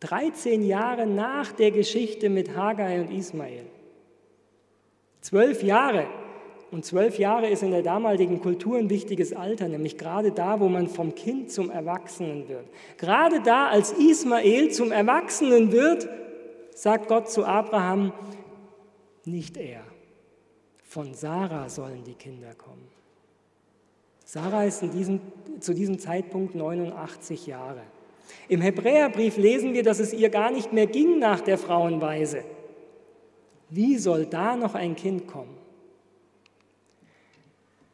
13 Jahre nach der Geschichte mit Haggai und Ismael. Zwölf Jahre und zwölf Jahre ist in der damaligen Kultur ein wichtiges Alter, nämlich gerade da, wo man vom Kind zum Erwachsenen wird. Gerade da, als Ismael zum Erwachsenen wird, sagt Gott zu Abraham, nicht er. Von Sarah sollen die Kinder kommen. Sarah ist diesem, zu diesem Zeitpunkt 89 Jahre. Im Hebräerbrief lesen wir, dass es ihr gar nicht mehr ging nach der Frauenweise. Wie soll da noch ein Kind kommen?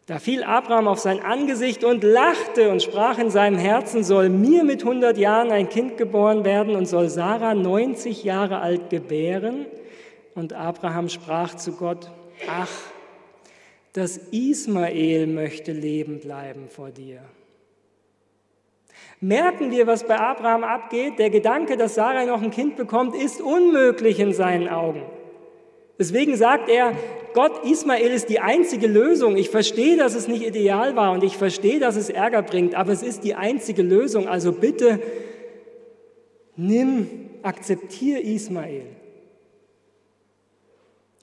Da fiel Abraham auf sein Angesicht und lachte und sprach in seinem Herzen, soll mir mit 100 Jahren ein Kind geboren werden und soll Sarah 90 Jahre alt gebären? Und Abraham sprach zu Gott, ach, dass Ismael möchte leben bleiben vor dir. Merken wir, was bei Abraham abgeht? Der Gedanke, dass Sarah noch ein Kind bekommt, ist unmöglich in seinen Augen. Deswegen sagt er, Gott, Ismael ist die einzige Lösung. Ich verstehe, dass es nicht ideal war und ich verstehe, dass es Ärger bringt, aber es ist die einzige Lösung. Also bitte nimm, akzeptiere Ismael.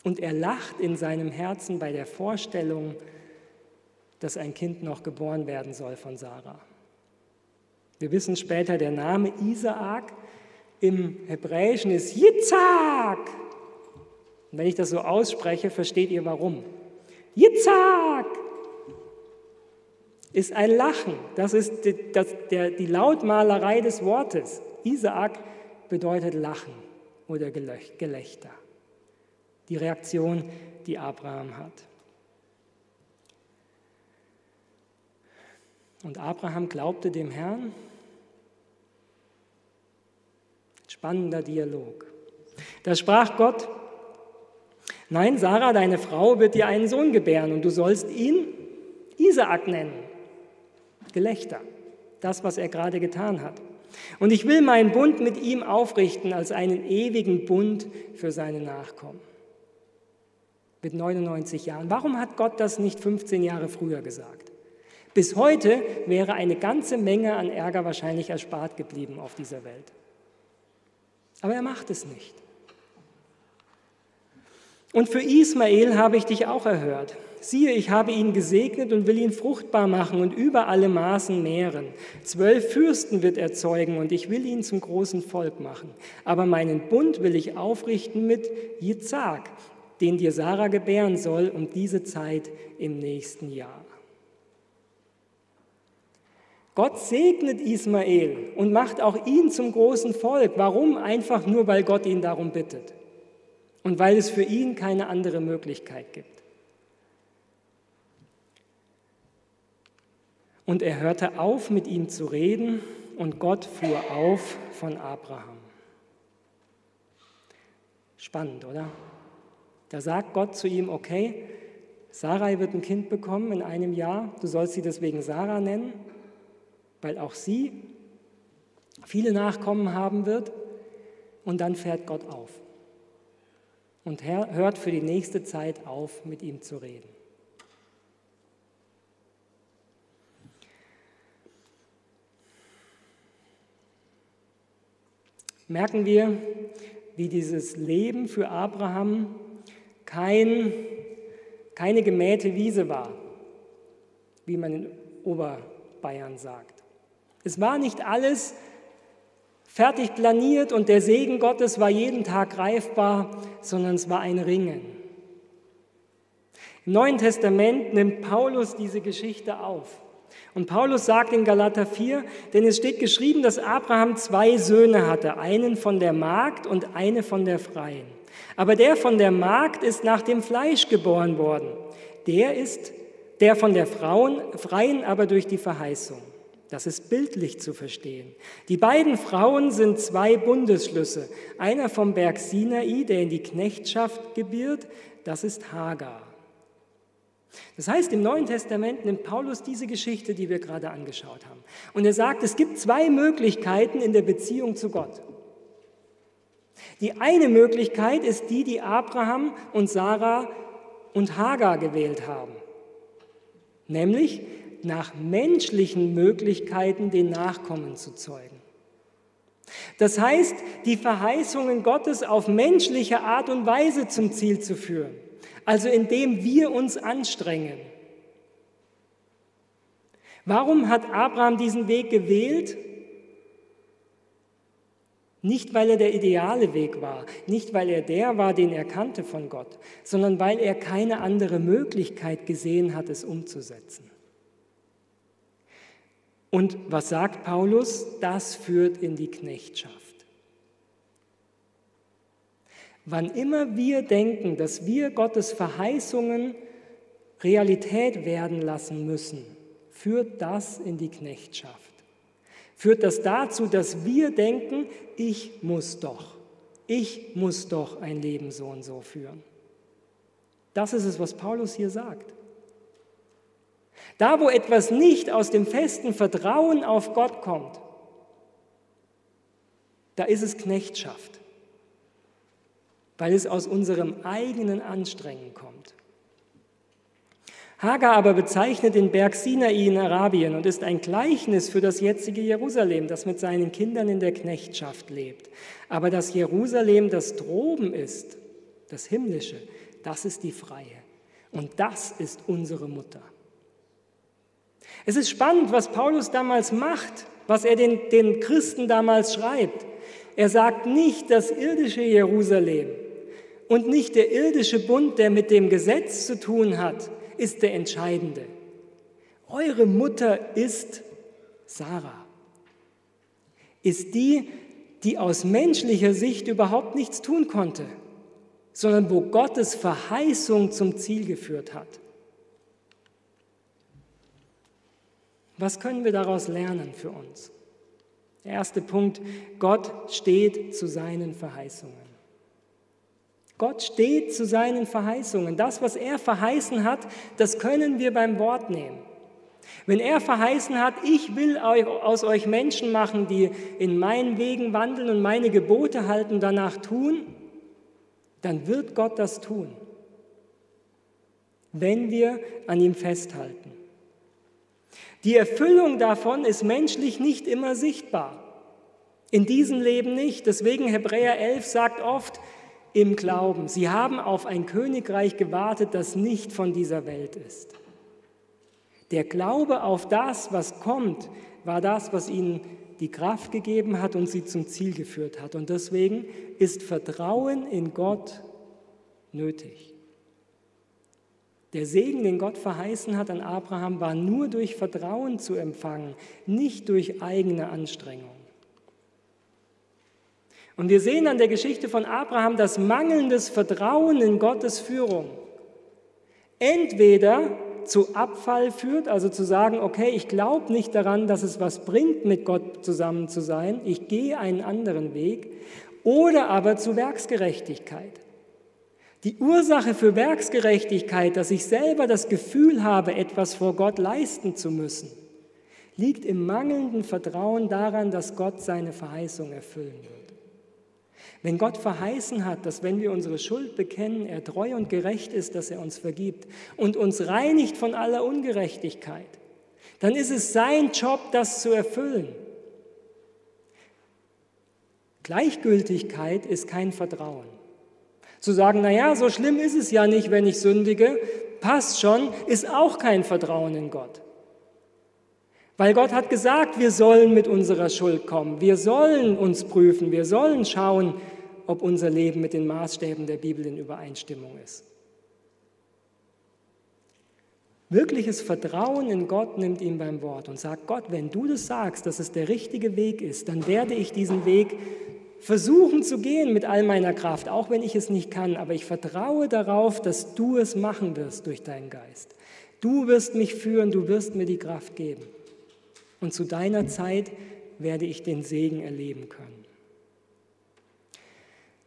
Und er lacht in seinem Herzen bei der Vorstellung, dass ein Kind noch geboren werden soll von Sarah. Wir wissen später, der Name Isaak im Hebräischen ist Yitzhak. Und wenn ich das so ausspreche, versteht ihr warum. Yitzhak! ist ein Lachen. Das ist die, das, der, die Lautmalerei des Wortes. Isaak bedeutet Lachen oder Gelächter. Die Reaktion, die Abraham hat. Und Abraham glaubte dem Herrn. Spannender Dialog. Da sprach Gott, nein, Sarah, deine Frau wird dir einen Sohn gebären und du sollst ihn Isaak nennen. Gelächter, das, was er gerade getan hat. Und ich will meinen Bund mit ihm aufrichten als einen ewigen Bund für seine Nachkommen. Mit 99 Jahren. Warum hat Gott das nicht 15 Jahre früher gesagt? Bis heute wäre eine ganze Menge an Ärger wahrscheinlich erspart geblieben auf dieser Welt. Aber er macht es nicht. Und für Ismael habe ich dich auch erhört. Siehe, ich habe ihn gesegnet und will ihn fruchtbar machen und über alle Maßen mehren. Zwölf Fürsten wird er zeugen und ich will ihn zum großen Volk machen. Aber meinen Bund will ich aufrichten mit Jitzak, den dir Sarah gebären soll, um diese Zeit im nächsten Jahr. Gott segnet Ismael und macht auch ihn zum großen Volk. Warum? Einfach nur, weil Gott ihn darum bittet und weil es für ihn keine andere Möglichkeit gibt. Und er hörte auf, mit ihm zu reden, und Gott fuhr auf von Abraham. Spannend, oder? Da sagt Gott zu ihm, okay, Sarai wird ein Kind bekommen in einem Jahr, du sollst sie deswegen Sarah nennen, weil auch sie viele Nachkommen haben wird. Und dann fährt Gott auf und hört für die nächste Zeit auf, mit ihm zu reden. merken wir, wie dieses Leben für Abraham kein, keine gemähte Wiese war, wie man in Oberbayern sagt. Es war nicht alles fertig planiert und der Segen Gottes war jeden Tag greifbar, sondern es war ein Ringen. Im Neuen Testament nimmt Paulus diese Geschichte auf. Und Paulus sagt in Galater 4, denn es steht geschrieben, dass Abraham zwei Söhne hatte, einen von der Magd und eine von der Freien. Aber der von der Magd ist nach dem Fleisch geboren worden. Der ist der von der Frauen, Freien aber durch die Verheißung. Das ist bildlich zu verstehen. Die beiden Frauen sind zwei Bundesschlüsse. Einer vom Berg Sinai, der in die Knechtschaft gebiert, das ist Hagar. Das heißt, im Neuen Testament nimmt Paulus diese Geschichte, die wir gerade angeschaut haben, und er sagt, es gibt zwei Möglichkeiten in der Beziehung zu Gott. Die eine Möglichkeit ist die, die Abraham und Sarah und Hagar gewählt haben, nämlich nach menschlichen Möglichkeiten den Nachkommen zu zeugen. Das heißt, die Verheißungen Gottes auf menschliche Art und Weise zum Ziel zu führen also indem wir uns anstrengen. Warum hat Abraham diesen Weg gewählt? Nicht, weil er der ideale Weg war, nicht, weil er der war, den er kannte von Gott, sondern weil er keine andere Möglichkeit gesehen hat, es umzusetzen. Und was sagt Paulus? Das führt in die Knechtschaft. Wann immer wir denken, dass wir Gottes Verheißungen Realität werden lassen müssen, führt das in die Knechtschaft. Führt das dazu, dass wir denken, ich muss doch, ich muss doch ein Leben so und so führen. Das ist es, was Paulus hier sagt. Da, wo etwas nicht aus dem festen Vertrauen auf Gott kommt, da ist es Knechtschaft weil es aus unserem eigenen Anstrengen kommt. Hagar aber bezeichnet den Berg Sinai in Arabien und ist ein Gleichnis für das jetzige Jerusalem, das mit seinen Kindern in der Knechtschaft lebt. Aber das Jerusalem, das droben ist, das himmlische, das ist die freie. Und das ist unsere Mutter. Es ist spannend, was Paulus damals macht, was er den, den Christen damals schreibt. Er sagt nicht, das irdische Jerusalem und nicht der irdische Bund, der mit dem Gesetz zu tun hat, ist der entscheidende. Eure Mutter ist Sarah. Ist die, die aus menschlicher Sicht überhaupt nichts tun konnte, sondern wo Gottes Verheißung zum Ziel geführt hat. Was können wir daraus lernen für uns? Der erste Punkt, Gott steht zu seinen Verheißungen. Gott steht zu seinen Verheißungen. Das, was er verheißen hat, das können wir beim Wort nehmen. Wenn er verheißen hat, ich will aus euch Menschen machen, die in meinen Wegen wandeln und meine Gebote halten, danach tun, dann wird Gott das tun, wenn wir an ihm festhalten. Die Erfüllung davon ist menschlich nicht immer sichtbar. In diesem Leben nicht. Deswegen Hebräer 11 sagt oft im Glauben, sie haben auf ein Königreich gewartet, das nicht von dieser Welt ist. Der Glaube auf das, was kommt, war das, was ihnen die Kraft gegeben hat und sie zum Ziel geführt hat. Und deswegen ist Vertrauen in Gott nötig. Der Segen, den Gott verheißen hat an Abraham, war nur durch Vertrauen zu empfangen, nicht durch eigene Anstrengung. Und wir sehen an der Geschichte von Abraham das mangelndes Vertrauen in Gottes Führung. Entweder zu Abfall führt, also zu sagen, okay, ich glaube nicht daran, dass es was bringt, mit Gott zusammen zu sein, ich gehe einen anderen Weg, oder aber zu Werksgerechtigkeit. Die Ursache für Werksgerechtigkeit, dass ich selber das Gefühl habe, etwas vor Gott leisten zu müssen, liegt im mangelnden Vertrauen daran, dass Gott seine Verheißung erfüllen wird. Wenn Gott verheißen hat, dass wenn wir unsere Schuld bekennen, er treu und gerecht ist, dass er uns vergibt und uns reinigt von aller Ungerechtigkeit, dann ist es sein Job, das zu erfüllen. Gleichgültigkeit ist kein Vertrauen. Zu sagen, naja, so schlimm ist es ja nicht, wenn ich sündige, passt schon, ist auch kein Vertrauen in Gott. Weil Gott hat gesagt, wir sollen mit unserer Schuld kommen, wir sollen uns prüfen, wir sollen schauen, ob unser Leben mit den Maßstäben der Bibel in Übereinstimmung ist. Wirkliches Vertrauen in Gott nimmt ihm beim Wort und sagt, Gott, wenn du das sagst, dass es der richtige Weg ist, dann werde ich diesen Weg versuchen zu gehen mit all meiner Kraft, auch wenn ich es nicht kann, aber ich vertraue darauf, dass du es machen wirst durch deinen Geist. Du wirst mich führen, du wirst mir die Kraft geben. Und zu deiner Zeit werde ich den Segen erleben können.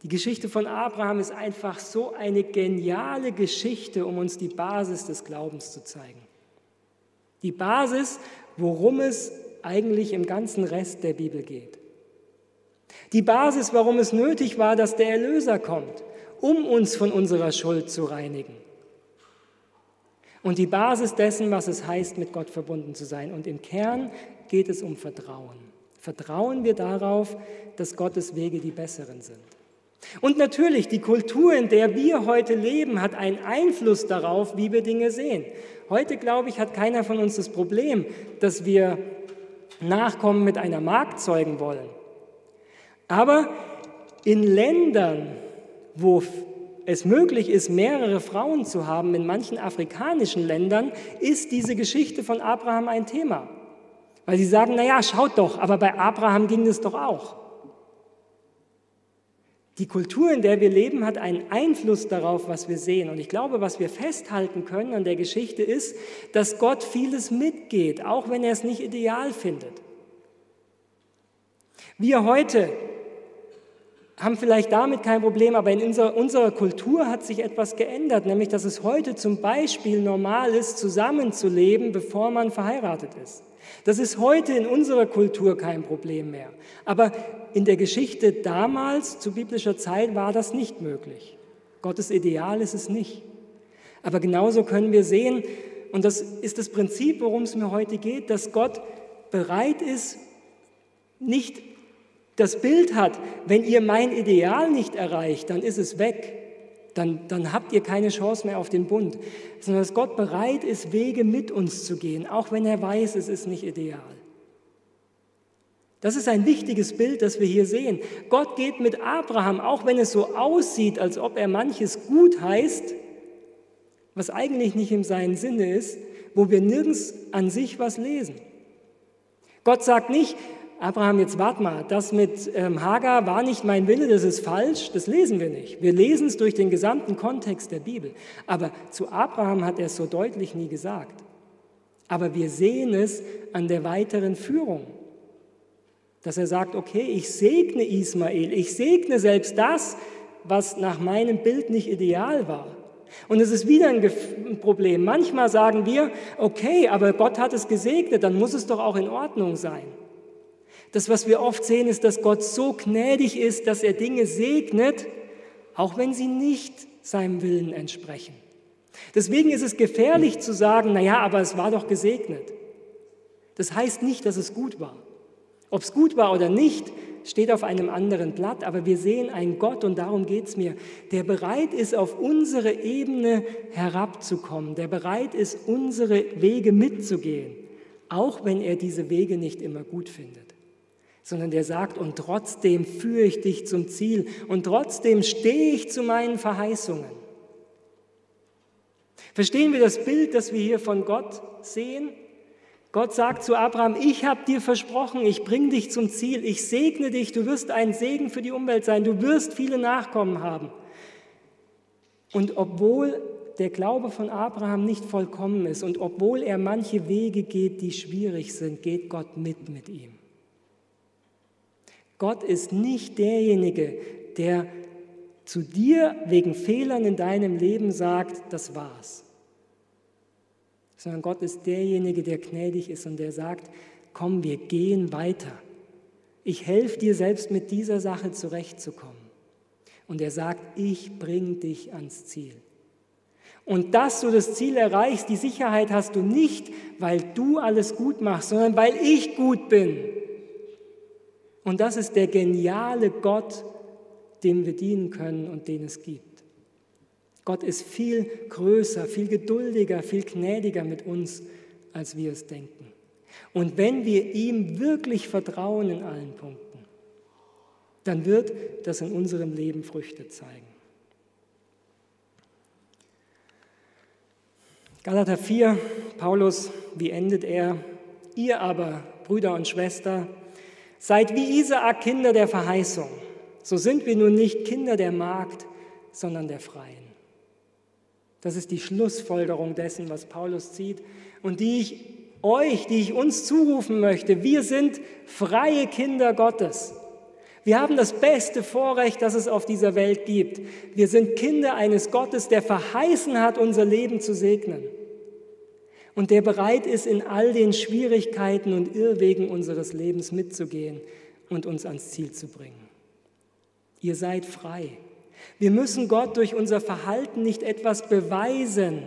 Die Geschichte von Abraham ist einfach so eine geniale Geschichte, um uns die Basis des Glaubens zu zeigen. Die Basis, worum es eigentlich im ganzen Rest der Bibel geht. Die Basis, warum es nötig war, dass der Erlöser kommt, um uns von unserer Schuld zu reinigen. Und die Basis dessen, was es heißt, mit Gott verbunden zu sein. Und im Kern geht es um Vertrauen. Vertrauen wir darauf, dass Gottes Wege die besseren sind. Und natürlich, die Kultur, in der wir heute leben, hat einen Einfluss darauf, wie wir Dinge sehen. Heute, glaube ich, hat keiner von uns das Problem, dass wir Nachkommen mit einer Magd zeugen wollen. Aber in Ländern, wo es möglich ist, mehrere Frauen zu haben, in manchen afrikanischen Ländern, ist diese Geschichte von Abraham ein Thema. Weil sie sagen, naja, schaut doch, aber bei Abraham ging es doch auch. Die Kultur, in der wir leben, hat einen Einfluss darauf, was wir sehen. Und ich glaube, was wir festhalten können an der Geschichte ist, dass Gott vieles mitgeht, auch wenn er es nicht ideal findet. Wir heute haben vielleicht damit kein Problem, aber in unserer, unserer, Kultur hat sich etwas geändert, nämlich dass es heute zum Beispiel normal ist, zusammenzuleben, bevor man verheiratet ist. Das ist heute in unserer Kultur kein Problem mehr. Aber in der Geschichte damals, zu biblischer Zeit, war das nicht möglich. Gottes Ideal ist es nicht. Aber genauso können wir sehen, und das ist das Prinzip, worum es mir heute geht, dass Gott bereit ist, nicht das Bild hat, wenn ihr mein Ideal nicht erreicht, dann ist es weg. Dann, dann habt ihr keine Chance mehr auf den Bund. Sondern dass Gott bereit ist, Wege mit uns zu gehen, auch wenn er weiß, es ist nicht ideal. Das ist ein wichtiges Bild, das wir hier sehen. Gott geht mit Abraham, auch wenn es so aussieht, als ob er manches gut heißt, was eigentlich nicht in seinem Sinne ist, wo wir nirgends an sich was lesen. Gott sagt nicht, Abraham, jetzt wart mal, das mit ähm, Hagar war nicht mein Wille, das ist falsch, das lesen wir nicht. Wir lesen es durch den gesamten Kontext der Bibel. Aber zu Abraham hat er es so deutlich nie gesagt. Aber wir sehen es an der weiteren Führung, dass er sagt, okay, ich segne Ismael, ich segne selbst das, was nach meinem Bild nicht ideal war. Und es ist wieder ein Problem. Manchmal sagen wir, okay, aber Gott hat es gesegnet, dann muss es doch auch in Ordnung sein. Das, was wir oft sehen, ist, dass Gott so gnädig ist, dass er Dinge segnet, auch wenn sie nicht seinem Willen entsprechen. Deswegen ist es gefährlich zu sagen, naja, aber es war doch gesegnet. Das heißt nicht, dass es gut war. Ob es gut war oder nicht, steht auf einem anderen Blatt, aber wir sehen einen Gott, und darum geht es mir, der bereit ist, auf unsere Ebene herabzukommen, der bereit ist, unsere Wege mitzugehen, auch wenn er diese Wege nicht immer gut findet sondern der sagt, und trotzdem führe ich dich zum Ziel und trotzdem stehe ich zu meinen Verheißungen. Verstehen wir das Bild, das wir hier von Gott sehen? Gott sagt zu Abraham, ich habe dir versprochen, ich bringe dich zum Ziel, ich segne dich, du wirst ein Segen für die Umwelt sein, du wirst viele Nachkommen haben. Und obwohl der Glaube von Abraham nicht vollkommen ist und obwohl er manche Wege geht, die schwierig sind, geht Gott mit mit ihm. Gott ist nicht derjenige, der zu dir wegen Fehlern in deinem Leben sagt, das war's. Sondern Gott ist derjenige, der gnädig ist und der sagt, komm, wir gehen weiter. Ich helfe dir selbst mit dieser Sache zurechtzukommen. Und er sagt, ich bringe dich ans Ziel. Und dass du das Ziel erreichst, die Sicherheit hast du nicht, weil du alles gut machst, sondern weil ich gut bin. Und das ist der geniale Gott, dem wir dienen können und den es gibt. Gott ist viel größer, viel geduldiger, viel gnädiger mit uns, als wir es denken. Und wenn wir ihm wirklich vertrauen in allen Punkten, dann wird das in unserem Leben Früchte zeigen. Galater 4, Paulus, wie endet er? Ihr aber, Brüder und Schwestern, Seid wie Isaak Kinder der Verheißung. So sind wir nun nicht Kinder der Magd, sondern der Freien. Das ist die Schlussfolgerung dessen, was Paulus zieht und die ich euch, die ich uns zurufen möchte. Wir sind freie Kinder Gottes. Wir haben das beste Vorrecht, das es auf dieser Welt gibt. Wir sind Kinder eines Gottes, der verheißen hat, unser Leben zu segnen und der bereit ist, in all den Schwierigkeiten und Irrwegen unseres Lebens mitzugehen und uns ans Ziel zu bringen. Ihr seid frei. Wir müssen Gott durch unser Verhalten nicht etwas beweisen,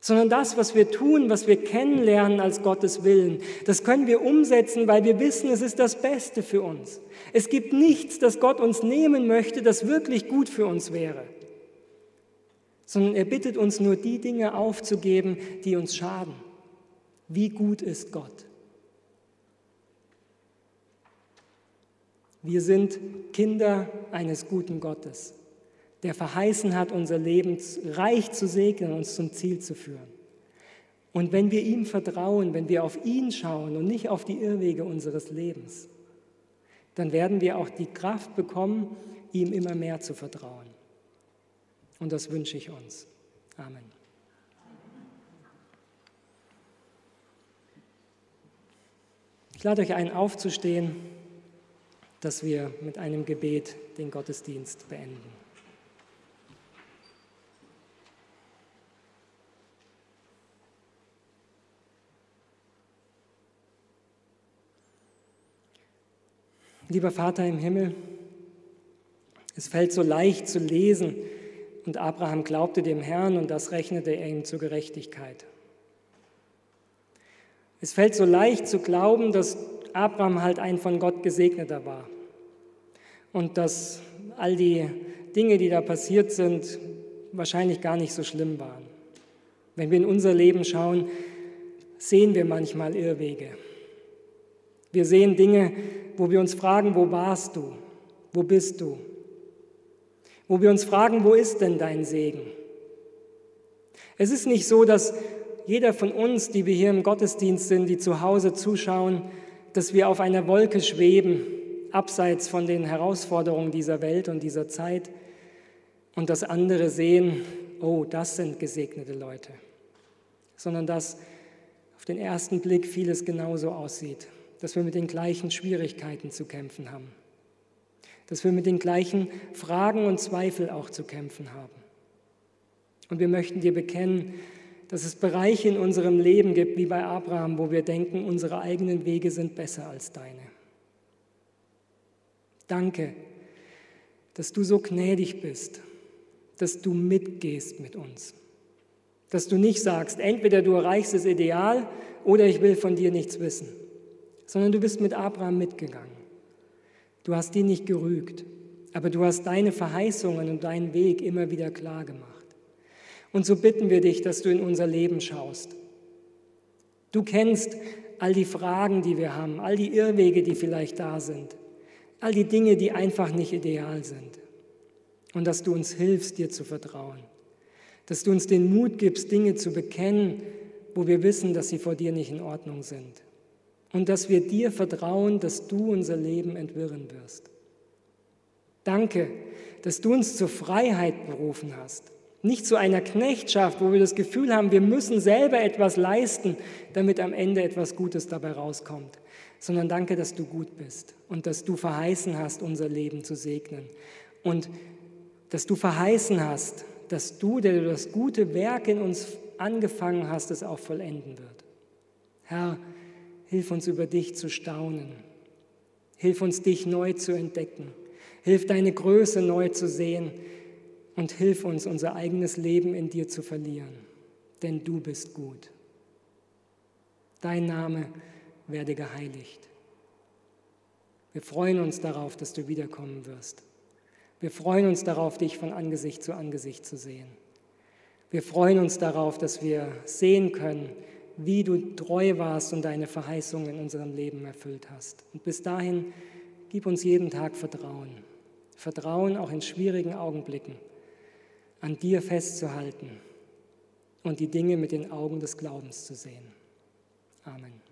sondern das, was wir tun, was wir kennenlernen als Gottes Willen, das können wir umsetzen, weil wir wissen, es ist das Beste für uns. Es gibt nichts, das Gott uns nehmen möchte, das wirklich gut für uns wäre sondern er bittet uns nur die Dinge aufzugeben, die uns schaden. Wie gut ist Gott? Wir sind Kinder eines guten Gottes, der verheißen hat, unser Leben reich zu segnen, uns zum Ziel zu führen. Und wenn wir ihm vertrauen, wenn wir auf ihn schauen und nicht auf die Irrwege unseres Lebens, dann werden wir auch die Kraft bekommen, ihm immer mehr zu vertrauen. Und das wünsche ich uns. Amen. Ich lade euch ein, aufzustehen, dass wir mit einem Gebet den Gottesdienst beenden. Lieber Vater im Himmel, es fällt so leicht zu lesen, und Abraham glaubte dem Herrn und das rechnete er ihm zur Gerechtigkeit. Es fällt so leicht zu glauben, dass Abraham halt ein von Gott gesegneter war und dass all die Dinge, die da passiert sind, wahrscheinlich gar nicht so schlimm waren. Wenn wir in unser Leben schauen, sehen wir manchmal Irrwege. Wir sehen Dinge, wo wir uns fragen, wo warst du? Wo bist du? Wo wir uns fragen, wo ist denn dein Segen? Es ist nicht so, dass jeder von uns, die wir hier im Gottesdienst sind, die zu Hause zuschauen, dass wir auf einer Wolke schweben, abseits von den Herausforderungen dieser Welt und dieser Zeit und dass andere sehen, oh, das sind gesegnete Leute, sondern dass auf den ersten Blick vieles genauso aussieht, dass wir mit den gleichen Schwierigkeiten zu kämpfen haben, dass wir mit den gleichen Fragen und Zweifeln auch zu kämpfen haben. Und wir möchten dir bekennen, dass es Bereiche in unserem Leben gibt, wie bei Abraham, wo wir denken, unsere eigenen Wege sind besser als deine. Danke, dass du so gnädig bist, dass du mitgehst mit uns. Dass du nicht sagst, entweder du erreichst das Ideal oder ich will von dir nichts wissen, sondern du bist mit Abraham mitgegangen. Du hast ihn nicht gerügt, aber du hast deine Verheißungen und deinen Weg immer wieder klar gemacht. Und so bitten wir dich, dass du in unser Leben schaust. Du kennst all die Fragen, die wir haben, all die Irrwege, die vielleicht da sind, all die Dinge, die einfach nicht ideal sind. Und dass du uns hilfst, dir zu vertrauen. Dass du uns den Mut gibst, Dinge zu bekennen, wo wir wissen, dass sie vor dir nicht in Ordnung sind. Und dass wir dir vertrauen, dass du unser Leben entwirren wirst. Danke, dass du uns zur Freiheit berufen hast nicht zu einer Knechtschaft, wo wir das Gefühl haben, wir müssen selber etwas leisten, damit am Ende etwas Gutes dabei rauskommt, sondern danke, dass du gut bist und dass du verheißen hast, unser Leben zu segnen und dass du verheißen hast, dass du, der du das gute Werk in uns angefangen hast, es auch vollenden wird. Herr, hilf uns über dich zu staunen. Hilf uns, dich neu zu entdecken. Hilf deine Größe neu zu sehen und hilf uns, unser eigenes Leben in dir zu verlieren, denn du bist gut. Dein Name werde geheiligt. Wir freuen uns darauf, dass du wiederkommen wirst. Wir freuen uns darauf, dich von Angesicht zu Angesicht zu sehen. Wir freuen uns darauf, dass wir sehen können, wie du treu warst und deine Verheißungen in unserem Leben erfüllt hast. Und bis dahin, gib uns jeden Tag Vertrauen. Vertrauen auch in schwierigen Augenblicken an dir festzuhalten und die Dinge mit den Augen des Glaubens zu sehen. Amen.